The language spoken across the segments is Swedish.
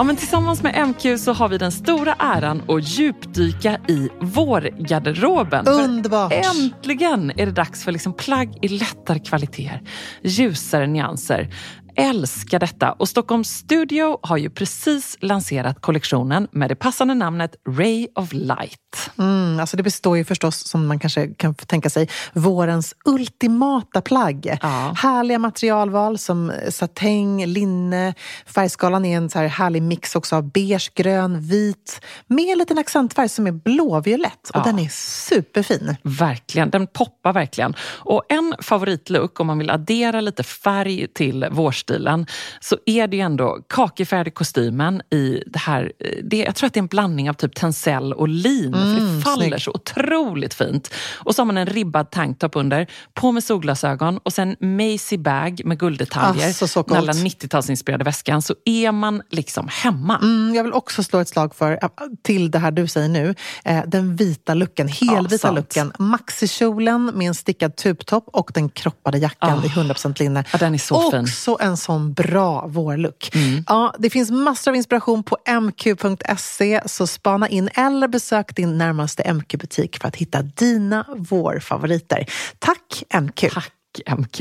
Ja, men tillsammans med MQ så har vi den stora äran att djupdyka i vårgarderoben. För Underbart! Äntligen är det dags för liksom plagg i lättare kvaliteter, ljusare nyanser. Älskar detta! Och Stockholms Studio har ju precis lanserat kollektionen med det passande namnet Ray of Light. Mm, alltså det består ju förstås, som man kanske kan tänka sig, vårens ultimata plagg. Ja. Härliga materialval som satäng, linne. Färgskalan är en så här härlig mix också av beige, grön, vit med en liten accentfärg som är blåviolett. Och Ja. den är superfin. Verkligen, den poppar verkligen. Och en favoritlook om man vill addera lite färg till vårstilen så är det ju ändå kakifärgade kostymen i det här, eh, det, jag tror att det är en blandning av typ tencel och lin för det faller snyggt. så otroligt fint. Och så har man en ribbad tanktop under, på med solglasögon och sen Macy bag med gulddetaljer. Alltså, så den alla coolt. 90-talsinspirerade väskan så är man liksom hemma. Mm, jag vill också slå ett slag för, äh, till det här du säger nu, eh, den vita looken, helvita sant. looken. Maxikjolen med en stickad tubtopp och den kroppade jackan Ah. i 100% linne. Ja, den är så fin. Mm. En sån bra vårlook. Ja, det finns massor av inspiration på mq.se, så spana in eller besök din närmaste MQ-butik för att hitta dina vårfavoriter. Tack MQ! Tack MQ.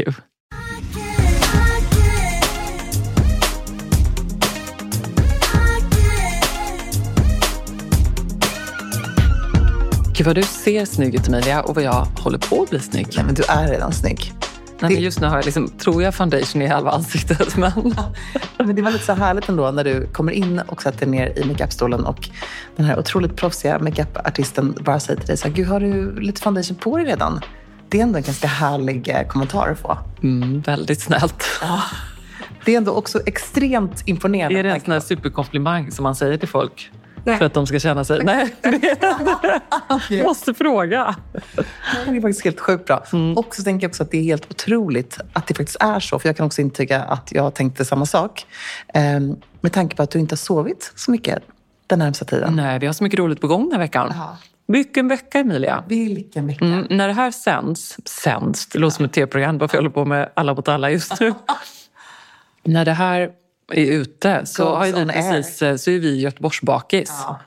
Gud vad du ser snygg ut Emilia och vad jag håller på att bli snygg. Nej, men du är redan snygg. Nej, just nu har jag liksom, tror jag foundation i halva ansiktet. Men... Men det var lite så härligt ändå när du kommer in och sätter ner i makeupstolen och den här otroligt proffsiga makeupartisten bara säger till dig så här, Gud, har du lite foundation på dig redan? Det är ändå en ganska härlig eh, kommentar att få. Mm, väldigt snällt. Det är ändå också extremt imponerande. Är det en sån här superkomplimang som man säger till folk? För att de ska känna sig... Nej. Jag måste fråga. Det är faktiskt helt sjukt bra. Mm. Och så tänker jag också att det är helt otroligt att det faktiskt är så. För jag kan också intyga att jag tänkte samma sak. Ehm, med tanke på att du inte har sovit så mycket den närmsta tiden. Nej, vi har så mycket roligt på gång den här veckan. Ja. Vilken vecka Emilia. Vilken vecka. Mm, när det här sänds, sänds, det låter som ett tv-program bara för jag håller på med Alla mot alla just nu. när det här är ute så, Goes har ju air. precis, eh, så är vi Göteborgsbakis. Ja.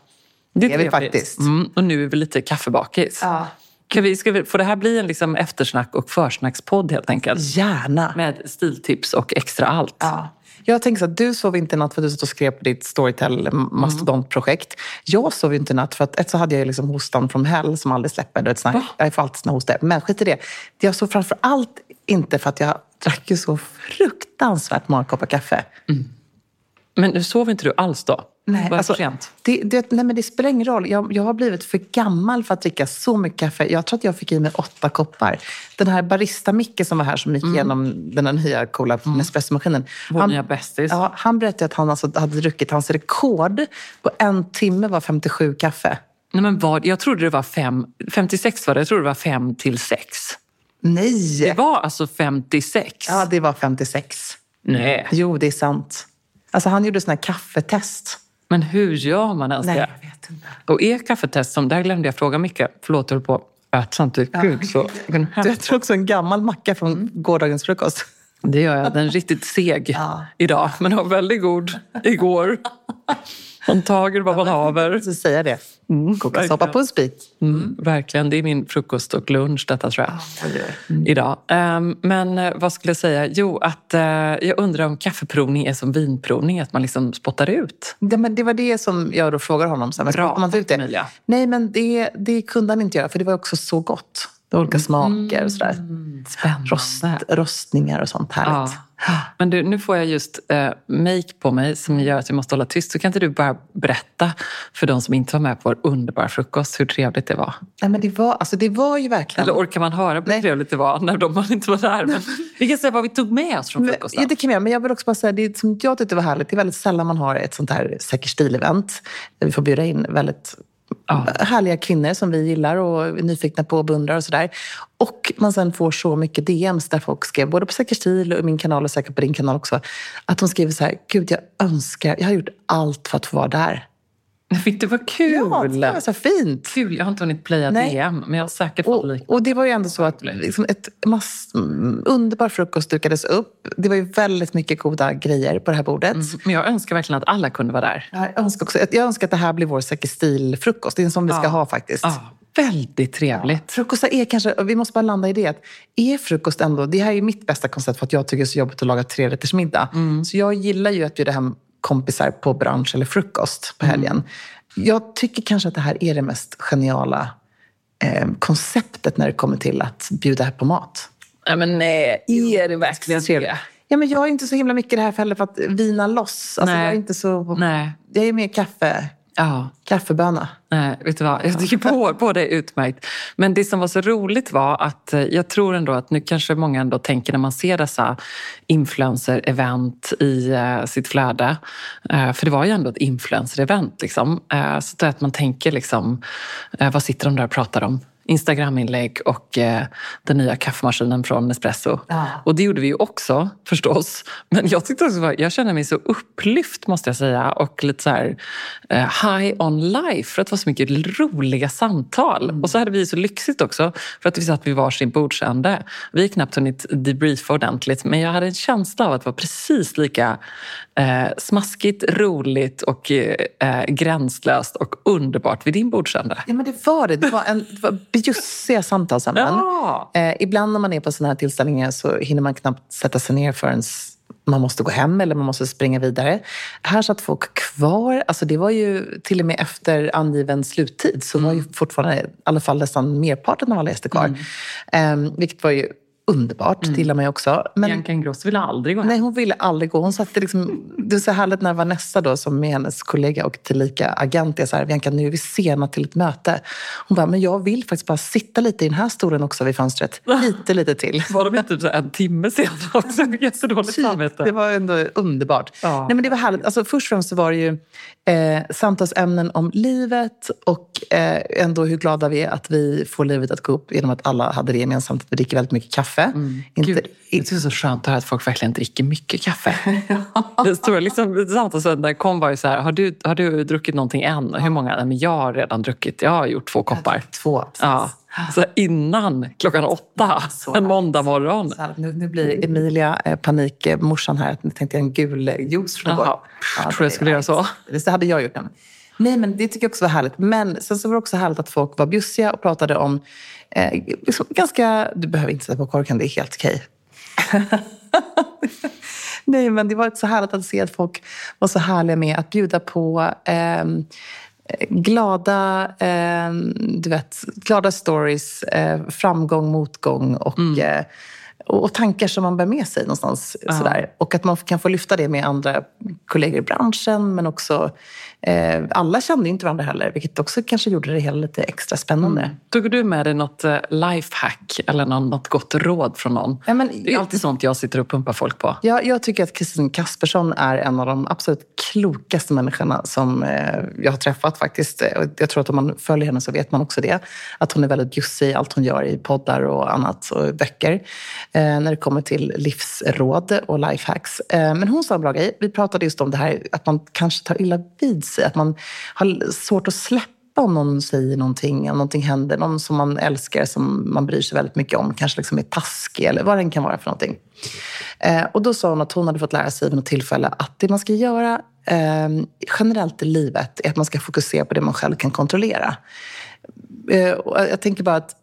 Det Det är vi faktiskt. Mm, och nu är vi lite kaffebakis. Ja. Kan vi, ska vi, får det här bli en liksom eftersnack och försnackspodd helt enkelt? Gärna. Med stiltips och extra allt. Ja. Jag tänker så att du sov inte i natt för att du satt och skrev på ditt Storytel mastodontprojekt. Jag sov inte i natt för att ett så hade jag liksom hostan från hell som aldrig släpper. Du vet, här, jag får alltid såna hostor. Men skit i det. Jag sov framför allt inte för att jag drack ju så fruktansvärt många koppar kaffe. Men nu sover inte du alls då? Nej, Var alltså, sent? det, det, nej, men det spelar ingen roll. Jag, jag har blivit för gammal för att dricka så mycket kaffe. Jag tror att jag fick i mig åtta koppar. Den här barista-Micke som var här som gick igenom den här nya coola Nespresso-maskinen. Vår nya bästis. Ja, han berättade att han alltså hade druckit, hans rekord på en timme var 57 kaffe. Nej, men vad, jag trodde det var fem, 56 var det, jag trodde det var fem till sex. Nej! Det var alltså 56? Ja, det var 56. Nej. Jo, det är sant. Alltså han gjorde sån här kaffetest. Men hur gör man ens Nej, det? jag vet inte. Och är kaffetest som, där glömde jag fråga Micke, förlåt jag höll på att äta samtidigt. Gud, så, Du äter också en gammal macka från gårdagens frukost. Det gör jag, den är riktigt seg Ja. idag, men var väldigt god igår. Man tager vad man haver. Så säger jag det. Koka verkligen. soppa på en spik. Mm, verkligen, det är min frukost och lunch detta tror jag. Idag. Ehm, men eh, vad skulle jag säga? Jo, att eh, jag undrar om kaffeprovning är som vinprovning, att man liksom spottar ut. Ja, men det var det som jag då frågade honom. Så här, Bra, man ut det? Emilia. Nej, men det, det kunde han inte göra, för det var också så gott. Olika smaker och sådär. Spännande. Rost, rostningar och sånt härligt. Ja. Men du, nu får jag just eh, make på mig som gör att jag måste hålla tyst. Så kan inte du bara berätta för de som inte var med på vår underbara frukost hur trevligt det var? Nej, men det, var, alltså, det var ju verkligen... Eller orkar man höra hur trevligt det var när de inte var där? Men vi kan säga vad vi tog med oss från Men, frukosten. ja, det kan vi göra. Men jag vill också bara säga, det som jag tyckte var härligt, det är väldigt sällan man har ett sånt här säker stil-event. Vi får bjuda in väldigt Ja. härliga kvinnor som vi gillar och är nyfikna på och beundrar och sådär. Och man sen får så mycket DMs där folk skrev, både på Säker stil och i min kanal och säkert på din kanal också, att de skriver så här, gud jag önskar, jag har gjort allt för att få vara där. Fick det var kul! Ja, det var så fint. Kul, jag har inte hunnit playa Nej. DM, men jag har säkert fått Och, och det var ju ändå så att liksom ett mass, mm, underbar frukost dukades upp. Det var ju väldigt mycket goda grejer på det här bordet. Men jag önskar verkligen att alla kunde vara där. Jag önskar, också, jag önskar att det här blir vår Säker stil-frukost. Det är en sån vi ska Ja. ha faktiskt. Ja, väldigt trevligt. Frukostar är kanske, vi måste bara landa i det, att är frukost ändå, det här är mitt bästa koncept för att jag tycker det är så jobbigt att laga trerättersmiddag. Så jag gillar ju att bjuda hem kompisar på brunch eller frukost på helgen. Jag tycker kanske att det här är det mest geniala eh, konceptet när det kommer till att bjuda på mat. Nej, men nej, är det verkligen det? Ja, men jag är inte så himla mycket i det här heller för att vina loss. Alltså, Nej. jag är inte så... Nej. Jag är mer kaffe, Ja. kaffeböna. Nej, vet du vad? Jag tycker på, på det är utmärkt. Men det som var så roligt var att eh, jag tror ändå att nu kanske många ändå tänker när man ser dessa influencer-event i eh, sitt flöde. Eh, för det var ju ändå ett influencer-event. Liksom. Så att man tänker liksom, vad sitter de där och pratar om? Instagram-inlägg och eh, den nya kaffemaskinen från Nespresso. Ja. Och det gjorde vi ju också förstås. Men jag tyckte också, jag kände mig så upplyft måste jag säga och lite så här eh, high on life för att det var så mycket roliga samtal. Och så hade vi så lyxigt också för att vi satt vid varsin bordsände. Vi har knappt hunnit debriefa ordentligt men jag hade en känsla av att det var precis lika eh, smaskigt, roligt och eh, eh, gränslöst och underbart vid din bordsände. Ja, men det var det. Det var, en, det var bjussiga samtalsämnen. Ja. Eh, ibland när man är på sådana här tillställningar så hinner man knappt sätta sig ner förrän man måste gå hem eller man måste springa vidare. Här satt folk kvar. Alltså det var ju till och med efter angiven sluttid så var ju fortfarande i alla fall nästan merparten av alla gäster kvar. Eh, vilket var ju underbart. Det gillar man ju också. Men, Bianca Ingrosso ville aldrig gå hem. Nej, hon ville aldrig gå. Hon satte liksom, det är så härligt när Vanessa då, som är hennes kollega och tillika agent är så här, Bianca nu är vi sena till ett möte. Hon bara, men jag vill faktiskt bara sitta lite i den här stolen också vid fönstret. Lite, lite till. Var de inte typ en timme sen också? Jättedåligt samvete. Det var ändå underbart. Ja. Nej, men det var härligt. Alltså, först och främst så var det ju eh, samtalsämnen om livet och eh, ändå hur glada vi är att vi får livet att gå upp genom att alla hade det gemensamt. att Vi dricker väldigt mycket kaffe. Inte, Gud, det är så skönt att höra att folk verkligen dricker mycket kaffe. Det stora liksom, samtalsämnen kom var ju så här, har du, har du druckit någonting än? Hur många? Nej, men jag har redan druckit, jag har gjort två koppar. Två. precis. Ja. Så innan klockan åtta Så en måndag morgon. Så här, nu, nu blir Emilia eh, panik, eh, morsan här, nu tänkte jag en gul eh, juice från igår. Jag tror jag det skulle göra så. Det hade jag gjort. nämligen. Nej, men det tycker jag också var härligt. Men sen så var det också härligt att folk var bjussiga och pratade om eh, liksom ganska... Du behöver inte sätta på korken, det är helt okej. Nej, men det var så härligt att se att folk var så härliga med att bjuda på ehm, glada, ehm, du vet, glada stories, eh, framgång, motgång och, eh, och, och tankar som man bär med sig någonstans. Sådär. Och att man kan få lyfta det med andra kollegor i branschen men också eh, alla kände inte varandra heller vilket också kanske gjorde det hela lite extra spännande. Tog du med dig något eh, lifehack eller något gott råd från någon? Ja, men- det är alltid sånt jag sitter och pumpar folk på. Jag, jag tycker att Kristin Kaspersson är en av de absolut klokaste människorna som eh, jag har träffat faktiskt. Och Jag tror att om man följer henne så vet man också det. Att hon är väldigt bjussig i allt hon gör i poddar och annat och böcker. Eh, när det kommer till livsråd och lifehacks. Eh, men hon sa en bra grej. Vi pratade just om det här att man kanske tar illa vid sig. Att man har svårt att släppa om någon säger någonting, om någonting händer, någon som man älskar, som man bryr sig väldigt mycket om, kanske liksom är taskig eller vad den kan vara för någonting. Eh, och då sa hon att hon hade fått lära sig vid något tillfälle att det man ska göra eh, generellt i livet är att man ska fokusera på det man själv kan kontrollera. Eh, jag tänker bara att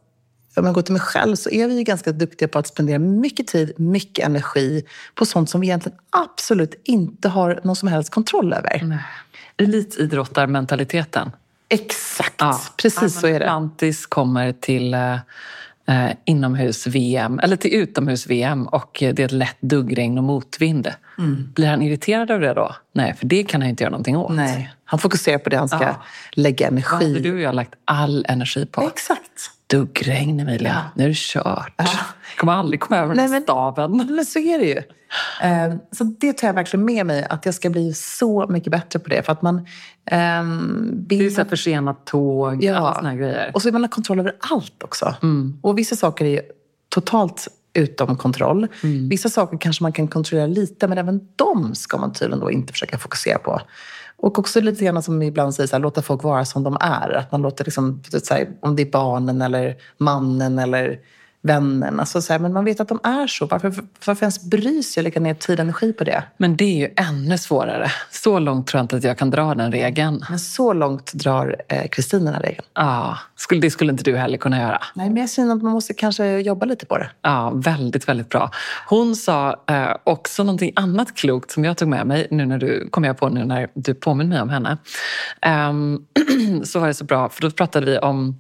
om jag går till mig själv så är vi ju ganska duktiga på att spendera mycket tid, mycket energi på sånt som vi egentligen absolut inte har någon som helst kontroll över. Elitidrottarmentaliteten. Exakt, Ja. precis så är det. Atlantis kommer till eh, eh, inomhus-VM, eller till utomhus-VM och det är ett lätt duggregn och motvind. Mm. Blir han irriterad av det då? Nej, för det kan han inte göra någonting åt. Nej, han fokuserar på det han ska ja. lägga energi. Vad hade du och jag lagt all energi på? Exakt. Duggregn, Emilia. Ja. Nu är det kört. Ja. kommer aldrig komma över den staven. Men så är det ju. Ehm, så det tar jag verkligen med mig, att jag ska bli så mycket bättre på det. För att man... Um, det är så försenat tåg, ja. såna grejer. Och så man ha kontroll över allt också. Mm. Och vissa saker är totalt utom kontroll. Mm. Vissa saker kanske man kan kontrollera lite, men även de ska man tydligen då inte försöka fokusera på. Och också lite grann som ibland säger, så här, låta folk vara som de är. Att man låter, liksom, så här, om det är barnen eller mannen eller vännen. Alltså så här, men man vet att de är så. Varför, varför ens bry sig och lägga ner tid och energi på det? Men det är ju ännu svårare. Så långt tror jag inte att jag kan dra den regeln. Men så långt drar Kristin eh, den här regeln. Ja, skulle, det skulle inte du heller kunna göra. Nej, men jag känner att man måste kanske jobba lite på det. Ja, väldigt, väldigt bra. Hon sa eh, också någonting annat klokt som jag tog med mig nu när du kom jag på nu när du påminner mig om henne. Um, så var det så bra, för då pratade vi om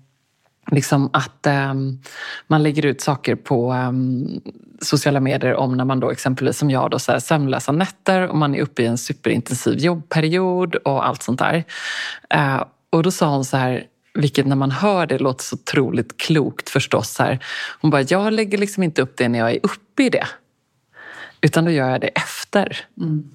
liksom att um, man lägger ut saker på um, sociala medier om när man då exempelvis som jag då så här, sömnlösa nätter och man är uppe i en superintensiv jobbperiod och allt sånt där. Uh, och då sa hon så här, vilket när man hör det låter så otroligt klokt förstås. Så här. Hon bara, jag lägger liksom inte upp det när jag är uppe i det. Utan då gör jag det efter. Mm.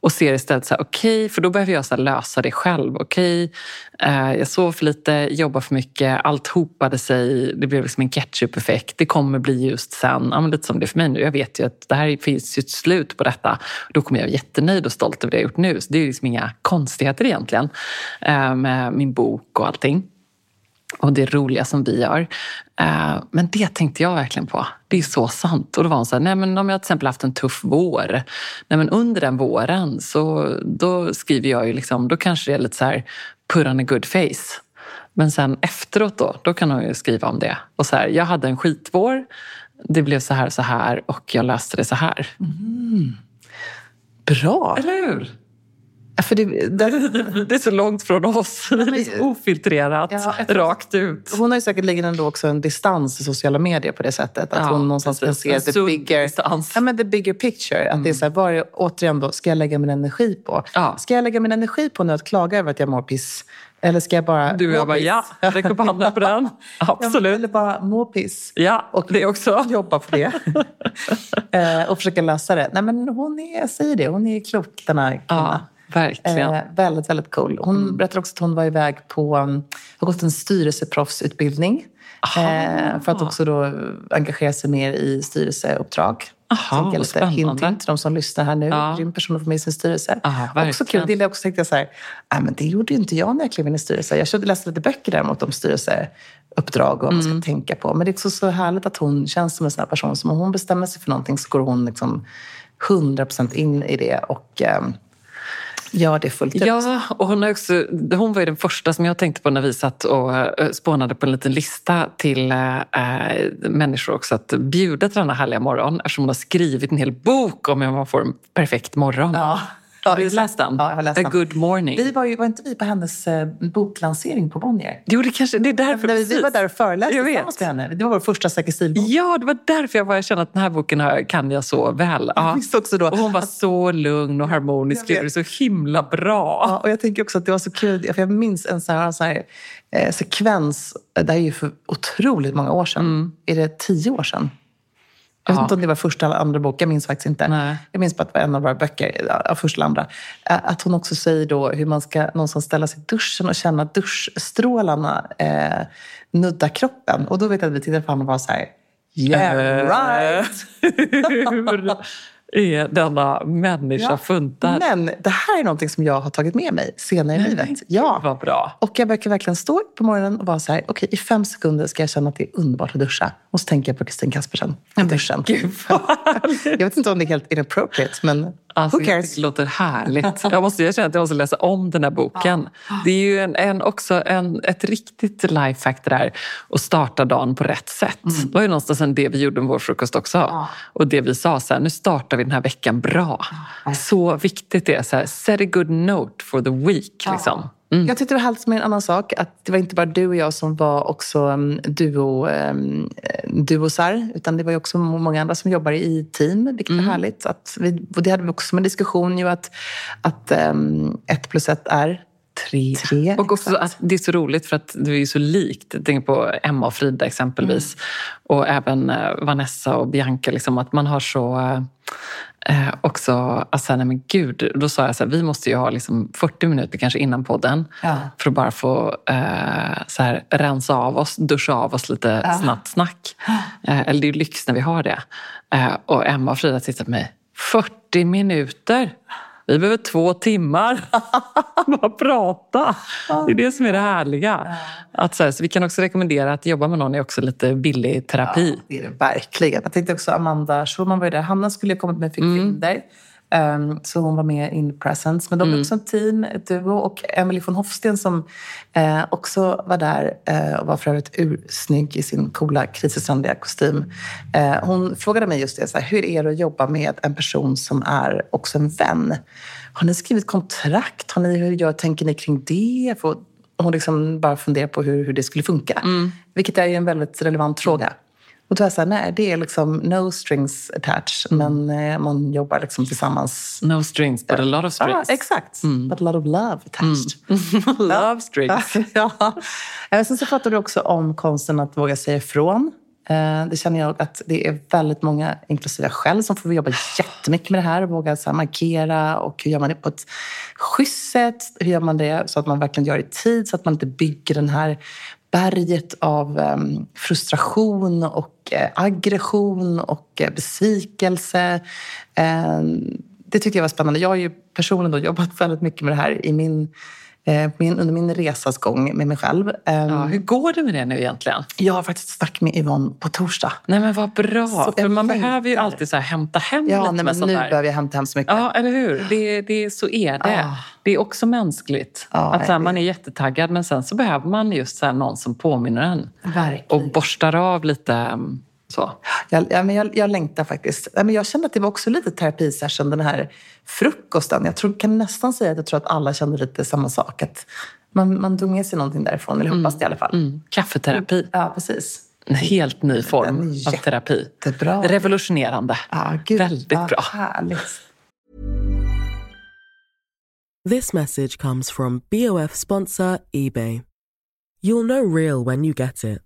Och ser istället så här, okej, okay, för då behöver jag så lösa det själv. Okej, okay, eh, jag sov för lite, jobbade för mycket, allt hopade sig. Det blev liksom en ketchup-effekt. Det kommer bli just sen. Ja, lite som det är för mig nu. Jag vet ju att det här finns ju ett slut på detta. Då kommer jag vara jättenöjd och stolt över det jag gjort nu. Så det är liksom inga konstigheter egentligen eh, med min bok och allting och det roliga som vi gör. Eh, men det tänkte jag verkligen på. Det är så sant. Och då var hon så här, nej men om jag till exempel haft en tuff vår. Nej men under den våren så då skriver jag ju liksom, då kanske det är lite så här put on a good face. Men sen efteråt då, då kan hon ju skriva om det. Och så här, jag hade en skitvår, det blev så här och så här och jag löste det så här. Mm. Bra! Eller hur? För det, det, det, är så långt från oss. Det är så ofiltrerat, ja, rakt ut. Hon har ju säkerligen ändå också en distans i sociala medier på det sättet. Att ja, hon någonstans kan se the bigger, ja, men the bigger picture. Att mm. det är så här, var, återigen då, ska jag lägga min energi på? Ja. Ska jag lägga min energi på nu att klaga över att jag mår piss? Eller ska jag bara Du och jag bara, ja, räck upp handen på den. Absolut. Eller bara må piss. Ja, och det också. Jobba på det. Eh, och försöka lösa det. Nej, men hon är, jag säger det, hon är klok den här kvinnan. Ja. Verkligen. Eh, väldigt, väldigt cool. Hon mm. berättade också att hon var iväg på, um, har gått en styrelseproffsutbildning. Eh, för att också då engagera sig mer i styrelseuppdrag. Aha, lite spännande. hint, till de som lyssnar här nu. Ja. Grym person att få med i sin styrelse. Aha, också kul. Det också tänkte jag så här, äh, men det gjorde ju inte jag när jag klev in i styrelsen. Jag läste lite böcker däremot om styrelseuppdrag och vad man ska mm. tänka på. Men det är också så härligt att hon känns som en sån här person som om hon bestämmer sig för någonting så går hon liksom 100% in i det. Och, eh, gör det fullt ut. Ja, och hon, också, hon var ju den första som jag tänkte på när vi satt och eh, spånade på en liten lista till äh, människor också att bjuda till denna härliga morgon eftersom hon har skrivit en hel bok om hur man får en perfekt morgon. Ja. Har du läst den? Ja, jag har läst A den. good morning. Vi var, ju, var inte vi på hennes eh, boklansering på Bonnier? Jo, det, kanske, det är därför. Vi, vi var där och föreläste tillsammans med henne. Det var vår första stilbok. Ja, det var därför jag bara kände att den här boken kan jag så väl. Ja. Jag också då, och hon var att, så lugn och harmonisk. Det så himla bra. Ja, och jag tänker också att det var så kul. För jag minns en sån här, sån här eh, sekvens. Det här är ju för otroligt många år sedan. Mm. Är det tio år sedan? Jag vet inte om det var första eller andra bok, jag minns faktiskt inte. Nej. Jag minns bara att det var en av våra böcker, första eller andra. Att hon också säger då hur man ska någonstans ställa sig i duschen och känna duschstrålarna eh, nudda kroppen. Och då vet jag att vi tittade på honom och var så här, yeah right! är denna människa ja. funtad. Men det här är någonting som jag har tagit med mig senare i livet. Ja. Vad bra. Och jag brukar verkligen stå på morgonen och vara så här, okej okay, i fem sekunder ska jag känna att det är underbart att duscha. Och så tänker jag på Kristin Kaspersen i duschen. Gud, jag vet inte om det är helt inappropriate, men Alltså, Who cares? Det låter härligt. Jag, måste, jag känner att jag måste läsa om den här boken. Det är ju en, en, också en, ett riktigt lifehack det där att starta dagen på rätt sätt. Mm. Det var ju någonstans det vi gjorde med vår frukost också. Ja. Och det vi sa, så här, nu startar vi den här veckan bra. Ja. Så viktigt det är. Så här, set a good note for the week. Liksom. Mm. Jag tyckte det var härligt med en annan sak. Att det var inte bara du och jag som var också um, duo, um, duosar. Utan det var ju också många andra som jobbar i team, vilket mm. är härligt. Att vi, det hade vi också som en diskussion ju att, att um, ett plus ett är Tre. Tre. Och också att det är så roligt för att du är så likt. Tänker på Emma och Frida exempelvis. Mm. Och även eh, Vanessa och Bianca. Liksom, att man har så... Eh, också, alltså, nej men gud, då sa jag så här, vi måste ju ha liksom 40 minuter kanske innan podden ja. för att bara få eh, så här, rensa av oss, duscha av oss lite ja. snabbt snack. Eh, eller det är ju lyx när vi har det. Eh, och Emma och Frida tittar på mig, 40 minuter? Vi behöver två timmar. Bara prata. Det är det som är det härliga. Att så, här, så vi kan också rekommendera att jobba med någon är också lite billig terapi. Ja, det är det verkligen. Jag tänkte också Amanda Schulman var ju där. Hanna skulle ju kommit med Fick mm. Um, så hon var med in presence. Men de är mm. också en team, ett duo. Och Emily von Hofsten som uh, också var där uh, och var för övrigt ursnygg i sin coola krisestrandiga kostym. Uh, hon frågade mig just det, så här, hur är det att jobba med en person som är också en vän? Har ni skrivit kontrakt? Har ni, hur gör, tänker ni kring det? För hon liksom bara funderar på hur, hur det skulle funka. Mm. Vilket är en väldigt relevant fråga. Och då är jag så här, nej, det är liksom no strings attached, men eh, man jobbar liksom tillsammans. No strings, but a lot of strings. Ja, exakt. Mm. But a lot of love attached. Mm. love strings. ja. Sen så pratar du också om konsten att våga säga ifrån. Eh, det känner jag att det är väldigt många, inklusive jag själv, som får jobba jättemycket med det här. Våga så här markera och hur gör man det på ett schysst sätt? Hur gör man det så att man verkligen gör det i tid så att man inte bygger den här berget av ehm, frustration och eh, aggression och eh, besvikelse. Ehm, det tyckte jag var spännande. Jag har ju personligen då jobbat väldigt mycket med det här i min min, under min resas gång med mig själv. Ehm, ja, hur går det med det nu egentligen? Jag har faktiskt snack med Yvonne på torsdag. Nej men vad bra! Så För man behöver ju alltid så här hämta hem ja, lite nej, med nu där. behöver jag hämta hem så mycket. Ja, eller hur? Det, det, så är det. Ah. Det är också mänskligt. Ah, att så här, man är jättetaggad men sen så behöver man just så här, någon som påminner en. Verkligen. Och borstar av lite mm, så. Jag, ja, men jag, jag längtar faktiskt. Ja, men jag kände att det var också lite terapisession, den här frukosten. Jag tror, kan nästan säga att jag tror att alla kände lite samma sak. Att man, man tog med sig någonting därifrån, eller hoppas det i alla fall. Mm. Kaffeterapi. Ja, precis. En helt ny form av terapi. Revolutionerande. Ja, gud, Väldigt ja, bra. Härligt. This message comes from BOF sponsor Ebay. You'll know real when you get it.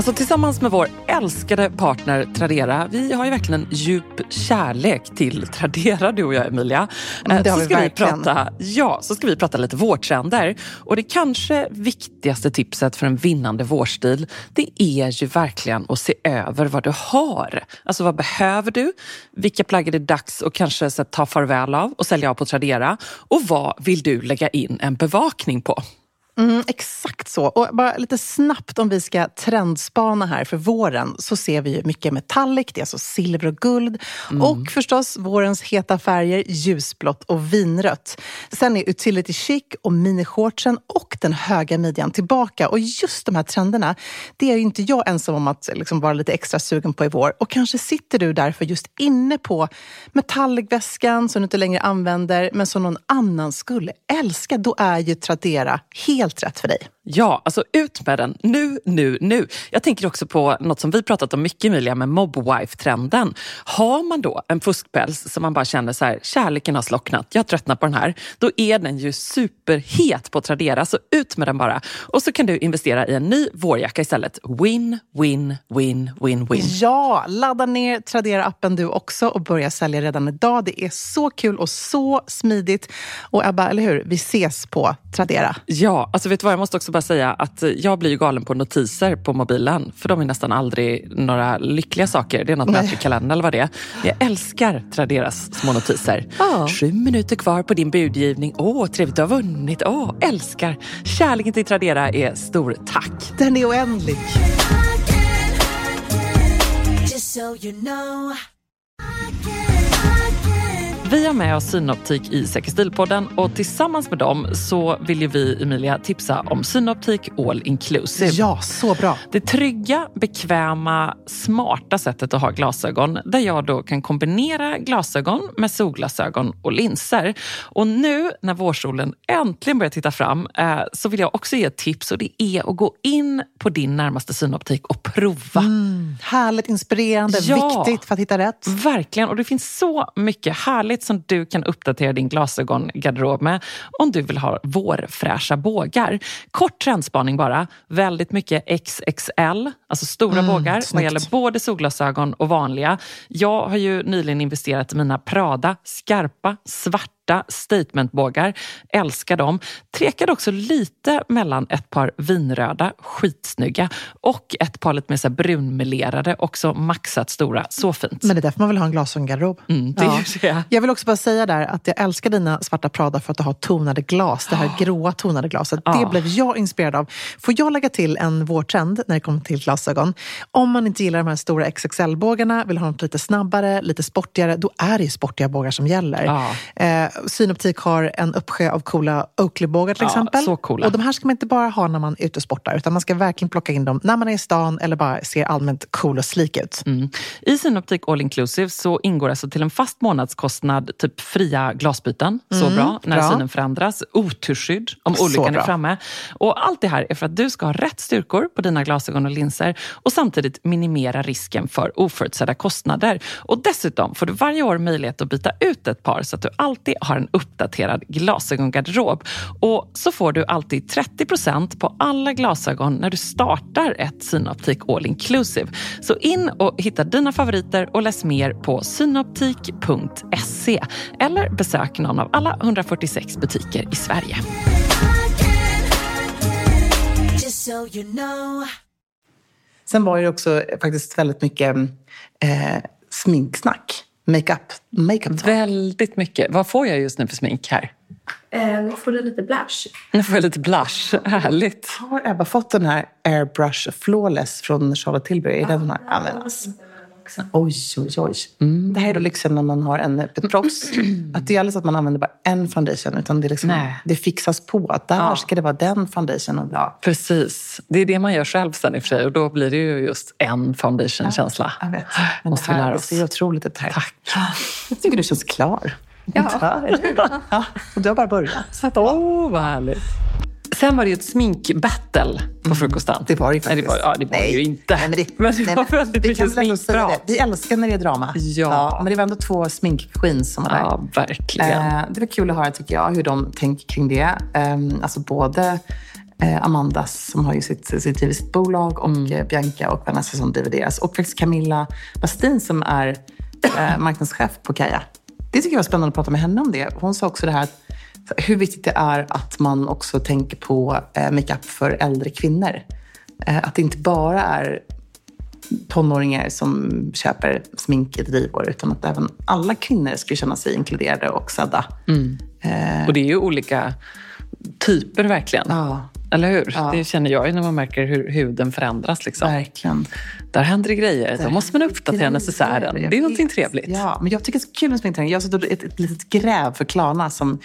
Alltså tillsammans med vår älskade partner Tradera, vi har ju verkligen en djup kärlek till Tradera du och jag Emilia. Mm, det har så ska vi, vi prata, ja, så ska vi prata lite vårtrender. Och det kanske viktigaste tipset för en vinnande vårstil, det är ju verkligen att se över vad du har. Alltså vad behöver du? Vilka plagg är det dags att kanske så, ta farväl av och sälja av på Tradera? Och vad vill du lägga in en bevakning på? Mm, exakt så. Och bara lite snabbt om vi ska trendspana här för våren så ser vi ju mycket metallic, det är alltså silver och guld. Mm. Och förstås vårens heta färger ljusblått och vinrött. Sen är utility chic och minishortsen och den höga midjan tillbaka. Och just de här trenderna, det är ju inte jag ensam om att liksom vara lite extra sugen på i vår. Och kanske sitter du därför just inne på metallic-väskan som du inte längre använder men som någon annan skulle älska. Då är ju Tradera helt helt rätt för dig. Ja, alltså ut med den nu, nu, nu. Jag tänker också på något som vi pratat om mycket Emilia med mobwife-trenden. Har man då en fuskpäls som man bara känner så här, kärleken har slocknat, jag har tröttnat på den här. Då är den ju superhet på Tradera, så ut med den bara. Och så kan du investera i en ny vårjacka istället. Win, win, win, win, win. Ja, ladda ner Tradera-appen du också och börja sälja redan idag. Det är så kul och så smidigt. Och Ebba, eller hur? Vi ses på Tradera. Ja, Ja, alltså vet du vad, jag måste också bara säga att jag blir ju galen på notiser på mobilen. För de är nästan aldrig några lyckliga saker. Det är något möte i kalendern eller vad det är. Jag älskar Traderas små notiser. Ja. Sju minuter kvar på din budgivning. Åh, trevligt du har vunnit. Åh, älskar. Kärleken till Tradera är stor. Tack. Den är oändlig. Just so you know. Vi har med oss Synoptik i Säker stil-podden och tillsammans med dem så vill ju vi, Emilia, tipsa om Synoptik All Inclusive. Ja, så bra. Det trygga, bekväma, smarta sättet att ha glasögon där jag då kan kombinera glasögon med solglasögon och linser. Och nu när vårsolen äntligen börjar titta fram eh, så vill jag också ge ett tips och det är att gå in på din närmaste synoptik och prova. Härligt inspirerande, Ja. viktigt för att hitta rätt. Verkligen, och det finns så mycket härligt som du kan uppdatera din glasögongarderob med om du vill ha vårfräscha bågar. Kort trendspaning bara, väldigt mycket XXL, alltså stora bågar vad snyggt. gäller både solglasögon och vanliga. Jag har ju nyligen investerat i mina Prada skarpa, svarta statementbågar. Älskar dem. Trekade också lite mellan ett par vinröda, skitsnygga och ett par lite mer så brunmelerade, också maxat stora. Så fint. Men det är därför man vill ha en glasögongarderob. Mm, det det. Jag vill också bara säga där att jag älskar dina svarta Prada för att du har tonade glas. Det här gråa tonade glaset. Ja. Det blev jag inspirerad av. Får jag lägga till en vårtrend när det kommer till glasögon? Om man inte gillar de här stora XXL-bågarna, vill ha något lite snabbare, lite sportigare, då är det ju sportiga bågar som gäller. Ja. Eh, Synoptik har en uppsjö av coola Oakley-bågar till Ja, exempel. så coola. Och de här ska man inte bara ha när man är ute och sportar, utan man ska verkligen plocka in dem när man är i stan eller bara ser allmänt cool och slik ut. Mm. I Synoptik All Inclusive så ingår alltså till en fast månadskostnad typ fria glasbyten. Så bra när Mm, bra. synen förändras. Oturskydd om olyckan är framme. Och allt det här är för att du ska ha rätt styrkor på dina glasögon och linser och samtidigt minimera risken för oförutsedda kostnader. Och dessutom får du varje år möjlighet att byta ut ett par så att du alltid har har en uppdaterad glasögongarderob. Och så får du alltid 30% på alla glasögon när du startar ett Synoptik All Inclusive. Så in och hitta dina favoriter och läs mer på synoptik.se eller besök någon av alla 146 butiker i Sverige. So you know. Sen var det också faktiskt väldigt mycket eh, sminksnack. Makeup. Makeup Väldigt mycket. Vad får jag just nu för smink här? Eh, nu får du lite blush. Nu får jag lite blush. Härligt. Har Ebba fått den här Airbrush Flawless från Charlotte Tilbury? Är det den här? Ja, men alltså. Oj, oj, oj. Det här är då lyxen när man har en ett proffs. att det är aldrig så att man använder bara en foundation, utan det, är liksom, Nej. det fixas på. Att där Ja. ska det vara den foundation. Och ja, Precis. Det är det man gör själv sen i och för sig och då blir det ju just en foundation-känsla. jag vet. Men Måste det här lära det oss. ser otroligt ut här. Tack. Jag tycker du känns klar. Ja. ja. Och du har bara börjat. Åh, oh, vad härligt. Sen var det ju ett sminkbattle på frukosten. Det var det ju Nej, det faktiskt. var, ja, det var Nej. ju inte. Nej, men det, men det nej, var väldigt vi mycket sminkprat. Vi älskar när det är drama. Ja. Men det var ändå två sminkqueens som var där. Ja, verkligen. Eh, det var kul att höra, tycker jag, hur de tänker kring det. Eh, alltså både eh, Amandas, som har ju sitt, sitt, driver sitt bolag, och Mm. eh, Bianca och Vanessa som driver deras. Och faktiskt Camilla Bastin som är eh, marknadschef på Kaja. Det tycker jag var spännande att prata med henne om det. Hon sa också det här att hur viktigt det är att man också tänker på eh, makeup för äldre kvinnor. Eh, att det inte bara är tonåringar som köper smink i drivor, utan att även alla kvinnor skulle känna sig inkluderade och sedda. Eh, Och det är ju olika typer verkligen. ja, Eller hur? Ja. Det känner jag ju när man märker hur huden förändras. Liksom. verkligen. Där händer det grejer. Då måste man uppdatera necessären. Det är någonting trevligt. Ja, men jag tycker det är så kul med sminkträning. Jag har suttit ett, ett litet gräv för Klarna som,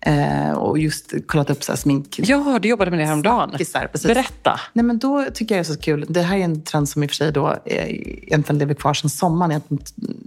eh, och just kollat upp så här smink... Ja, du jobbade med det häromdagen. Snackisar, precis. Berätta. Nej, men då tycker jag det är så kul. Det här är en trend som i och för sig då, eh, egentligen lever kvar sedan sommaren.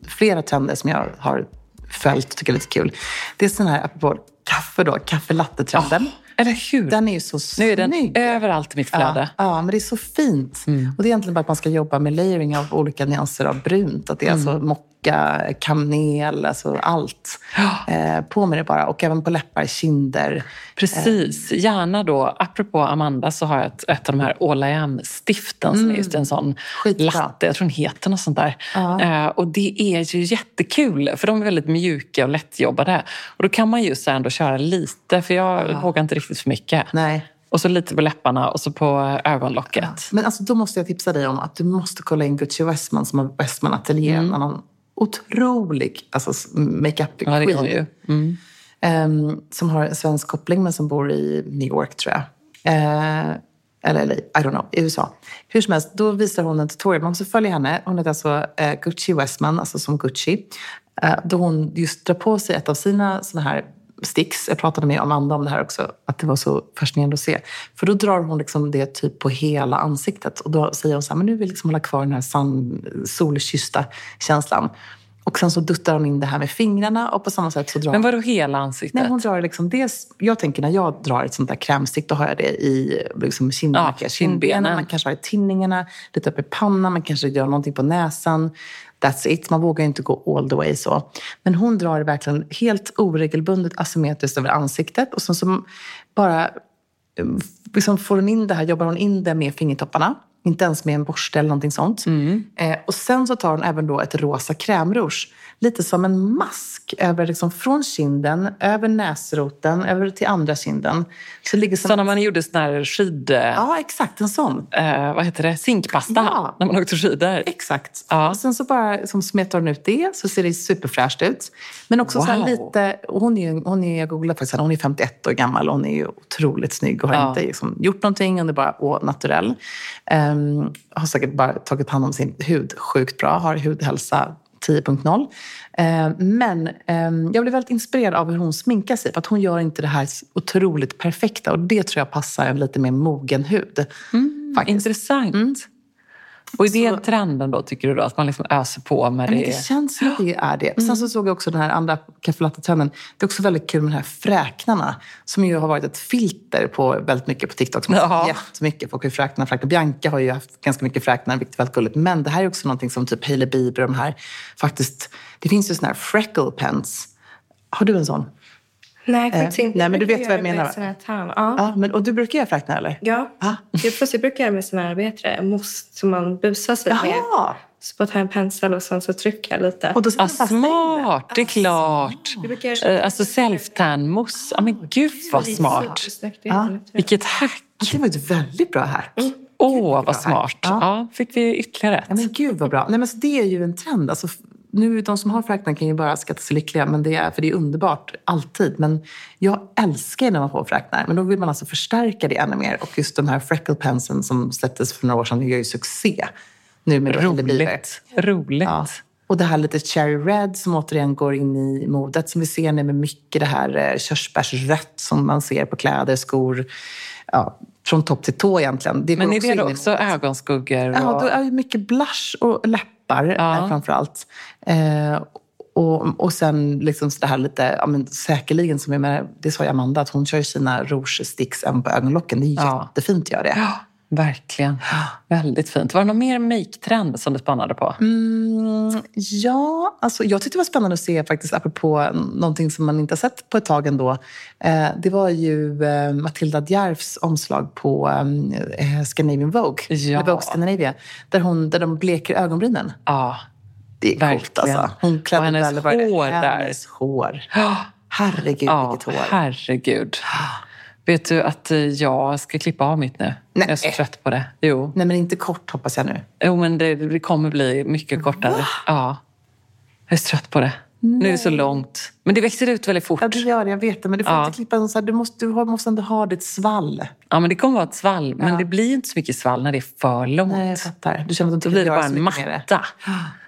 Flera trender som jag har följt och tycker är lite kul. Det är sån här, apropå kaffe då, kaffelatte-trenden. Eller hur? Den är ju så nu är den snygg. överallt i mitt flöde. Ja, ja, men det är så fint. Och det är egentligen bara att man ska jobba med layering av olika nyanser av brunt. Att det är alltså mocka, kanel, alltså allt. Eh, på med det bara. Och även på läppar, kinder. Precis. Gärna då, apropå Amanda, så har jag ett, ett av de här All I Am-stiften som är just en sån Skitbra. latte. Jag tror den heter något sånt där. Ja. Eh, och det är ju jättekul, för de är väldigt mjuka och lättjobbade. Och då kan man ju så ändå köra lite, för jag vågar inte riktigt för mycket. Nej. Och så lite på läpparna och så på ögonlocket. Men alltså, då måste jag tipsa dig om att du måste kolla in Gucci Westman som har Westman Atelier. Annan otrolig alltså, makeup Ja. Mm. Ehm, som har en svensk koppling men som bor i New York tror jag. Eh, eller LA, I don't know, i USA. Hur som helst, då visar hon en tutorial. Man måste följa henne. Hon heter alltså eh, Gucci Westman, alltså som Gucci. Eh, då hon just drar på sig ett av sina såna här sticks. Jag pratade med Amanda om det här också, att det var så fascinerande att se. För då drar hon liksom det typ på hela ansiktet. Och då säger hon så här, men nu vill jag liksom hålla kvar den här solkyssta känslan. Och sen så duttar hon in det här med fingrarna och på samma sätt så drar Men vadå hela ansiktet? Nej, hon drar liksom dels, jag tänker när jag drar ett sånt där krämstick, då har jag det i liksom kindbenen, Ja, kindbenen. kindbenen. Man kanske har det i tinningarna, lite upp i pannan, man kanske gör någonting på näsan. That's it. Man vågar inte gå all the way så. Men hon drar det verkligen helt oregelbundet asymmetriskt över ansiktet och sen så bara eh, liksom får hon in det här, jobbar hon in det med fingertopparna. Inte ens med en borste eller någonting sånt. Eh, och sen så tar hon även då ett rosa krämrouge. Lite som en mask över, liksom, från kinden, över näsroten, över till andra kinden. Så ligger som... Så när man gjorde sån här skid... Ja, exakt. En sån. Eh, vad heter det? Zinkpasta. Ja. När man åkte skidor. Exakt. Ja. Och sen så bara liksom, smetar hon ut det, så ser det superfräscht ut. Men också så Wow. lite... och Hon är, hon är, jag googlade faktiskt hon är 51 år gammal hon är ju otroligt snygg och har Ja. inte liksom, gjort någonting. Hon är bara å, naturell. Ehm, har säkert bara tagit hand om sin hud sjukt bra. Har hudhälsa 10.0. Ehm, men ehm, jag blev väldigt inspirerad av hur hon sminkar sig. För att hon gör inte det här otroligt perfekta. Och det tror jag passar en lite mer mogen hud. faktiskt. Intressant. Och är det Så- trenden då, tycker du då? Att man liksom öser på med Men det? det känns som att det är det. Sen så såg jag också den här andra kaffelatte-trenden. Det är också väldigt kul med de här fräknarna. Som ju har varit ett filter på väldigt mycket på TikTok. Som ja. Jättemycket. Folk har ju fräknar. Fräknar. Bianca har ju haft ganska mycket fräknar, vilket är väldigt gulligt. Men det här är också någonting som typ Hailey Bieber och de här. Faktiskt, det finns ju såna här freckle pens. Har du en sån? Nej, faktiskt Eh, inte. nej, men du brukar vet vad jag menar, med. Ja. Ja, men, och du brukar göra fräknar eller? Ja. Ah. Jag, jag brukar göra med heter det, mousse som man busar sig med. Så bara tar jag en pensel och sen så trycker jag lite. Och då det. smart, det är klart. Jag Eh, Alltså self-tan-mousse. Ja, men gud vad smart. Ja. Vilket hack. Det var ett väldigt bra hack. Åh, vad smart. Ja. Ja, fick vi ytterligare ett. Ja, men gud vad bra. Nej, men så det är ju en trend. Alltså, nu, de som har fräknar kan ju bara skatta sig lyckliga, men det är, för det är underbart alltid. Men jag älskar ju när man får fräknar, men då vill man alltså förstärka det ännu mer. Och just de här freckle pensen som släpptes för några år sedan, det gör ju succé. Nu med. Roligt. Roligt. Ja. Och det här lite cherry red som återigen går in i modet. Som vi ser nu med mycket det här eh, körsbärsrött som man ser på kläder, skor. Ja, från topp till tå egentligen. Det Men är det då också ögonskuggor? Och... Ja, då är det mycket blush och läppar Ja. eh, framför allt. Eh, och, och sen liksom så det här lite, ja, men säkerligen som jag menar, det sa ju Amanda, att hon kör ju sina rouge sticks även på ögonlocken. Det är Ja. jättefint att göra det. Ja, verkligen. Väldigt fint. Var det någon mer make-trend som du spanade på? Mm, ja, alltså jag tyckte det var spännande att se faktiskt, apropå någonting som man inte har sett på ett tag ändå. Eh, det var ju eh, Matilda Djerfs omslag på eh, Scandinavian Vogue, Ja. eller Vogue Scandinavia, där, hon, där de bleker ögonbrynen. Ja. Det är coolt Verkligen. alltså. Hon klädde Och hennes väl hår där. Hennes hår. Herregud Ja, vilket hår. herregud. Vet du att eh, jag ska klippa av mitt nu? Nej. Jag är så trött på det. Jo, Nej men inte kort hoppas jag nu. jo men det, det kommer bli mycket kortare. Ja. Jag är så trött på det. Nu är det så långt. Men det växer ut väldigt fort. Ja det gör det, jag vet det. Men du får Ja. inte klippa så här, du måste, du måste ändå ha ditt svall. Ja, men det kommer vara ett svall. Men Ja. det blir inte så mycket svall när det är för långt. Nej jag fattar. Du känner att du Då inte blir det bara en matta.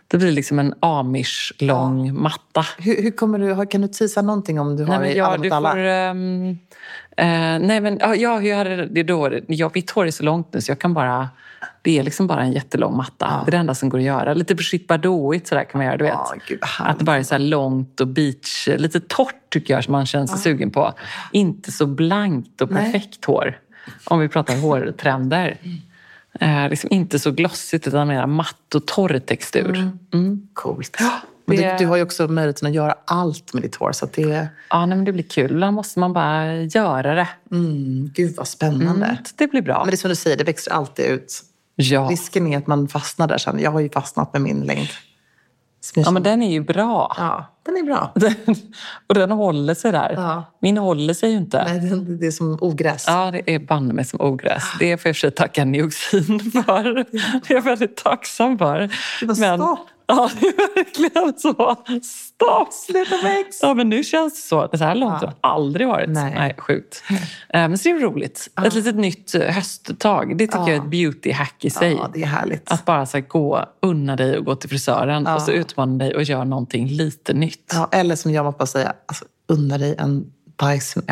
Det blir liksom en amish-lång matta. Hur, hur kommer du, kan du tisa någonting om du har Nej, ja, alla mot alla? får... ehm, eh, nej, men ja, ja, hur hade det då? Ja, mitt hår är så långt nu så jag kan bara... Det är liksom bara en jättelång matta. Det är det enda som går att göra. Lite Brigitte Bardot sådär kan man göra, du vet. Ja, gud, att det bara är så långt och beach, lite torrt tycker jag som man känner sig sugen på. Inte så blankt och Nej. perfekt hår. Om vi pratar hårtrender. Eh, liksom inte så glossigt utan mer matt och torr textur. Mm. Coolt. Men det- du, du har ju också möjligheten att göra allt med ditt hår. Så det, Ja, nej, men det blir kul. Ibland måste man bara göra det. mm, gud vad spännande. Mm. Det blir bra. Men det är som du säger, det växer alltid ut. Ja. Risken är att man fastnar där sen. Jag har ju fastnat med min längd. Ja, men den är ju bra. ja, den är bra. och den håller sig där. Ja. Min håller sig ju inte. Nej, det, det är som ogräs. Ja, det är banne mig som ogräs. Det får jag för sig tacka Nioxin för. Det är jag väldigt tacksam för. Det var stopp. Ja, det är verkligen så. Stopp! Sluta växa! Ja, men nu känns det så. Det så här långt Ja. har det aldrig varit. Nej. sjukt. Eh, Men så det är roligt. Ett litet nytt eh, hösttag. Det tycker Ja. jag är ett beauty-hack i sig. Ja, det är härligt. Att bara så här, gå, unna dig och gå till frisören Ja. och så utmana dig och göra någonting lite nytt. Ja. Ja, eller som jag måste säga, alltså, unna dig en Dyson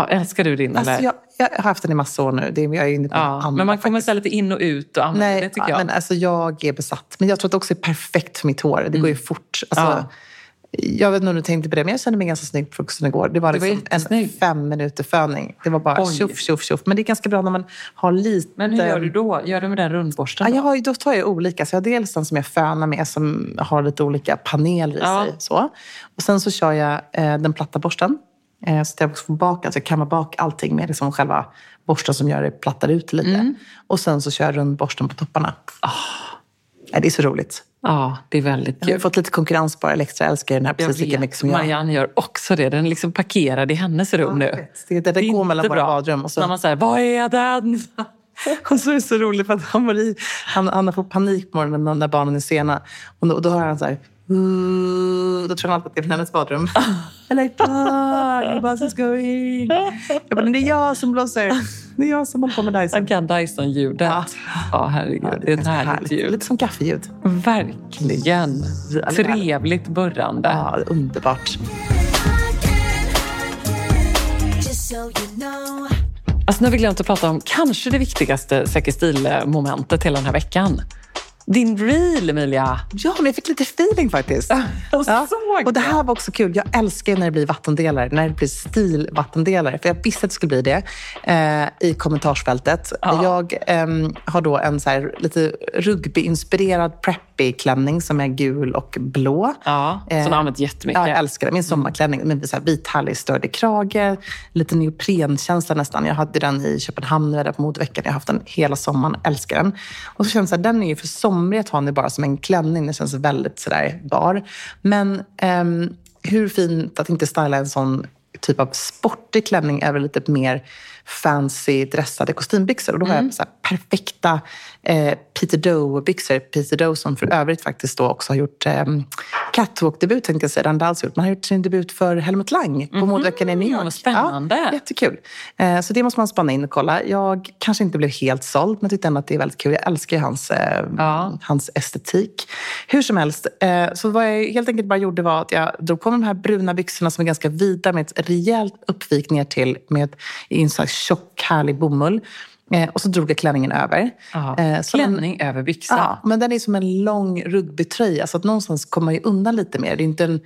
Airwrap. älskar du din? Alltså, eller? jag, jag har haft den i massa år nu. Det är, jag är inne på ja. andra Men man kommer faktiskt. lite in och ut och använda Nej, det tycker ja, jag. Men alltså, jag är besatt. Men jag tror att det också är perfekt för mitt hår. Det går ju fort. Alltså, Mm. Ja. Jag vet inte om du tänkte på det, men jag kände mig ganska snygg på frukosten igår. Det var, Du var liksom en fem minuter föning. Det var bara tjoff, tjoff, tjoff. Men det är ganska bra när man har lite... Men hur gör du då? Gör du med den rundborsten? Ja, då? jag har, då tar jag olika. Så jag har dels den som jag fönar med som har lite olika paneler i Ja. sig. Så. Och sen så kör jag eh, den platta borsten. Eh, så att jag får bak, alltså kammar bak allting med liksom själva borsten som gör det plattar ut lite. Mm. Och sen så kör jag rundborsten på topparna. Ja, det är så roligt. Ja, det är väldigt Jag har kul. fått lite konkurrens på Elektra. Älskar den här precis lika mycket som jag. Marianne gör också det. Den är liksom parkerad i hennes rum nu. Det, det, det går mellan våra badrum. Och så, När man säger, vad är den? Och så är det så roligt för att han, Marie, han, han har fått panik på morgonen när- när barnen är sena. Och då, och då hör han så här... "Ooh." Då tror han alltid att det är från hennes badrum. Eller the bus is going. Jag bara, det är jag som blåser. Det är jag som håller på med Dyson. Han kan Dyson-ljudet. Ja. Ja. herregud. Ja, det är ett ganska härligt ljud. Lite som kaffeljud. Verkligen. Trevligt burrande. Ja, underbart. Alltså, nu har vi glömt att prata om kanske det viktigaste Säker stil-momentet hela den här veckan. Din reel, Emilia. Ja, men jag fick lite feeling faktiskt. Jag såg Och det här var också kul. Jag älskar när det blir vattendelare, när det blir stilvattendelare. För jag visste att det skulle bli det eh, i kommentarsfältet. Ja. Jag ehm, har då en så här, lite rugbyinspirerad preppy-klänning som är gul och blå. Ja, som Eh, du har använt jättemycket. Ja, jag älskar det. Min sommarklänning med så här vit härlig stödig krage, lite neoprenkänsla nästan. Jag hade den i Köpenhamn när jag var där på modeveckan. Jag har haft den hela sommaren, älskar den. Och så känns det här, den är ju för somrig att ha nu bara som en klänning. Den känns väldigt sådär bar. Men ehm, hur fint att inte styla en sån typ av sportig klänning över lite mer fancy dressade kostymbyxor. Och då har jag så perfekta eh, Peter Doe-byxor. Peter Doe som för övrigt faktiskt då också har gjort eh, catwalk-debut, tänkte jag säga. Det har inte alls gjort. Men han har gjort sin debut för Helmut Lang på modeveckan i New York. spännande. Ja, jättekul. Eh, så det måste man spana in och kolla. Jag kanske inte blev helt såld, men tyckte ändå att det är väldigt kul. Jag älskar hans, eh, Ja. hans estetik. Hur som helst, eh, så vad jag helt enkelt bara gjorde var att jag drog på mig de här bruna byxorna som är ganska vida med ett rejält uppvik ner till med en slags tjock, härlig bomull. Eh, och så drog jag klänningen över. Ja. Eh, så den- Klänning över byxa. Ja, men den är som en lång rugbytröja. Så att någonstans kommer man ju undan lite mer. Det är inte en